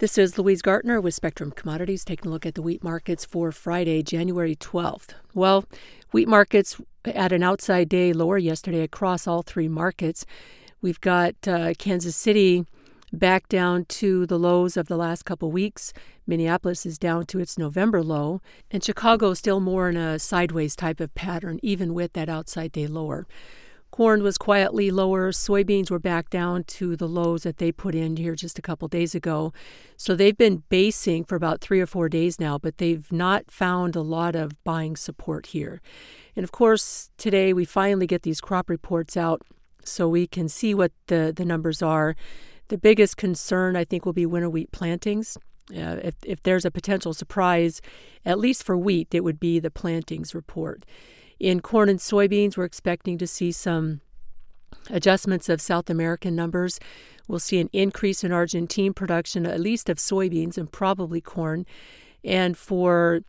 This is Louise Gartner with Spectrum Commodities taking a look at the wheat markets for Friday, January 12th. Well, wheat markets at an outside day lower yesterday across all three markets. We've got uh, Kansas City back down to the lows of the last couple weeks. Minneapolis is down to its November low, and Chicago still more in a sideways type of pattern, even with that outside day lower. Corn was quietly lower. Soybeans were back down to the lows that they put in here just a couple days ago. So they've been basing for about three or four days now, but they've not found a lot of buying support here. And of course, today we finally get these crop reports out so we can see what the, the numbers are. The biggest concern, I think, will be winter wheat plantings. Uh, if, if there's a potential surprise, at least for wheat, it would be the plantings report. In corn and soybeans, we're expecting to see some adjustments of South American numbers. We'll see an increase in Argentine production, at least of soybeans and probably corn. And for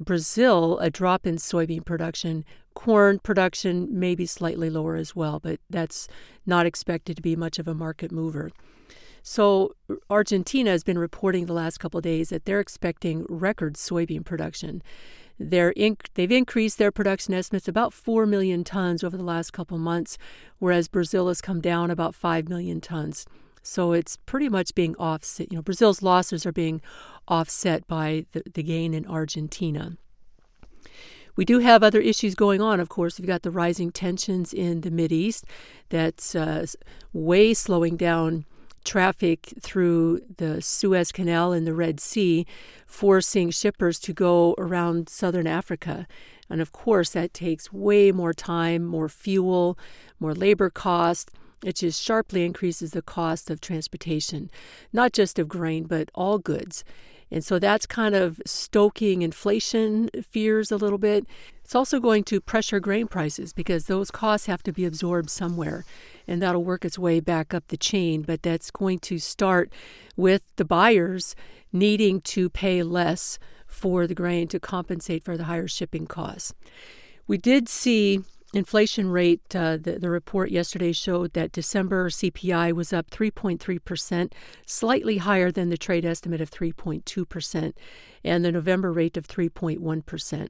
Brazil, a drop in soybean production. Corn production may be slightly lower as well, but that's not expected to be much of a market mover. So, Argentina has been reporting the last couple days that they're expecting record soybean production. They're inc- they've increased their production estimates about 4 million tons over the last couple months, whereas Brazil has come down about 5 million tons. So it's pretty much being offset. You know, Brazil's losses are being offset by the, the gain in Argentina. We do have other issues going on, of course. We've got the rising tensions in the East that's uh, way slowing down traffic through the Suez Canal and the Red Sea, forcing shippers to go around southern Africa. And of course, that takes way more time, more fuel, more labor cost. It just sharply increases the cost of transportation, not just of grain, but all goods. And so that's kind of stoking inflation fears a little bit. It's also going to pressure grain prices because those costs have to be absorbed somewhere. And that'll work its way back up the chain. But that's going to start with the buyers needing to pay less for the grain to compensate for the higher shipping costs. We did see inflation rate, uh, the, the report yesterday showed that December CPI was up 3.3%, slightly higher than the trade estimate of 3.2%, and the November rate of 3.1%.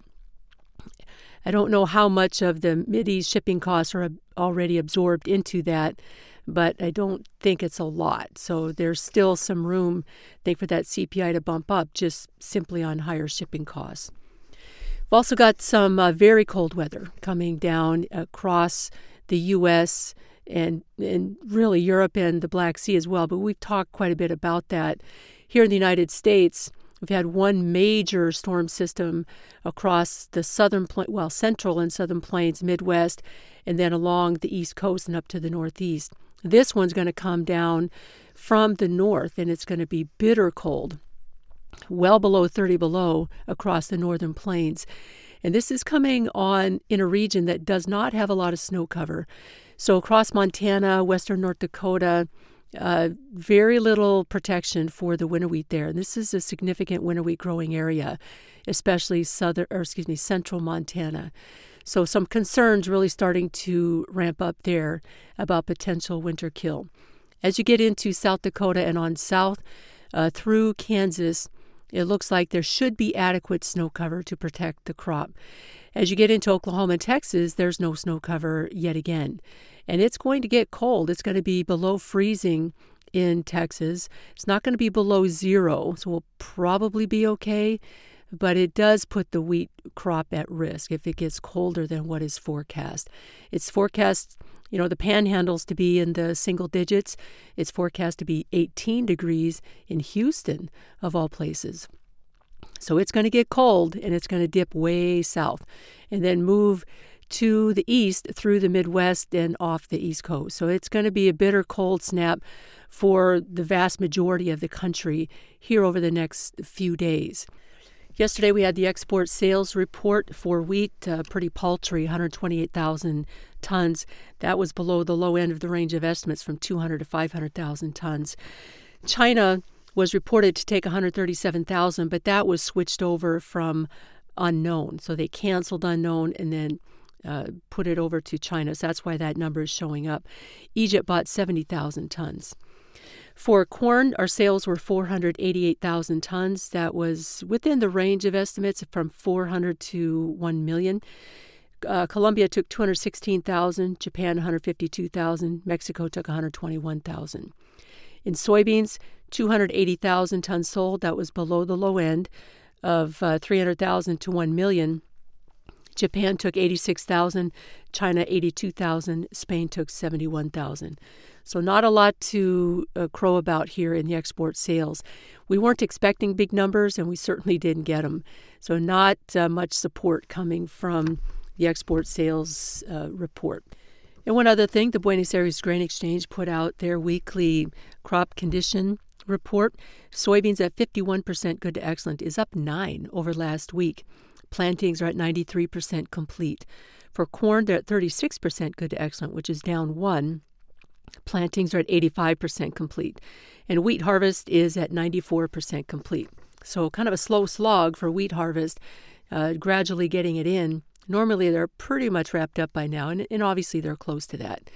I don't know how much of the Mideast shipping costs are already absorbed into that, but I don't think it's a lot. So there's still some room, I think, for that CPI to bump up just simply on higher shipping costs. We've also got some uh, very cold weather coming down across the U.S. and and really Europe and the Black Sea as well. But we've talked quite a bit about that here in the United States. We've had one major storm system across the southern, well, central and southern plains, Midwest, and then along the East Coast and up to the Northeast. This one's going to come down from the north, and it's going to be bitter cold well below 30 below across the northern plains. And this is coming on in a region that does not have a lot of snow cover. So across Montana, western North Dakota, uh, very little protection for the winter wheat there. And this is a significant winter wheat growing area, especially southern, or excuse me, central Montana. So some concerns really starting to ramp up there about potential winter kill. As you get into South Dakota and on south uh, through Kansas, it looks like there should be adequate snow cover to protect the crop. As you get into Oklahoma and Texas, there's no snow cover yet again. And it's going to get cold. It's going to be below freezing in Texas. It's not going to be below zero, so we'll probably be okay. But it does put the wheat crop at risk if it gets colder than what is forecast. It's forecast you know, the panhandles to be in the single digits. It's forecast to be 18 degrees in Houston, of all places. So it's going to get cold and it's going to dip way south and then move to the east through the Midwest and off the East Coast. So it's going to be a bitter cold snap for the vast majority of the country here over the next few days. Yesterday, we had the export sales report for wheat, uh, pretty paltry, 128,000 tons. That was below the low end of the range of estimates from 200 to 500,000 tons. China was reported to take 137,000, but that was switched over from unknown. So they canceled unknown and then uh, put it over to China. So that's why that number is showing up. Egypt bought 70,000 tons. For corn, our sales were 488,000 tons. That was within the range of estimates from 400 to 1 million. Uh, Colombia took 216,000, Japan 152,000, Mexico took 121,000. In soybeans, 280,000 tons sold. That was below the low end of uh, 300,000 to 1 million. Japan took 86,000, China 82,000, Spain took 71,000. So, not a lot to uh, crow about here in the export sales. We weren't expecting big numbers, and we certainly didn't get them. So, not uh, much support coming from the export sales uh, report. And one other thing the Buenos Aires Grain Exchange put out their weekly crop condition report. Soybeans at 51% good to excellent is up 9 over last week. Plantings are at 93% complete. For corn, they're at 36% good to excellent, which is down 1 Plantings are at 85% complete, and wheat harvest is at 94% complete. So, kind of a slow slog for wheat harvest, uh, gradually getting it in. Normally, they're pretty much wrapped up by now, and, and obviously, they're close to that.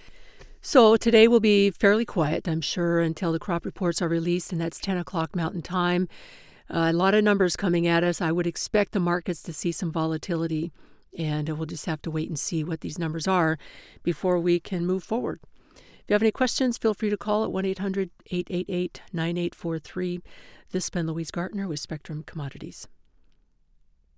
So, today will be fairly quiet, I'm sure, until the crop reports are released, and that's 10 o'clock Mountain Time. Uh, a lot of numbers coming at us. I would expect the markets to see some volatility, and we'll just have to wait and see what these numbers are before we can move forward. If you have any questions, feel free to call at 1 800 888 9843. This has been Louise Gartner with Spectrum Commodities.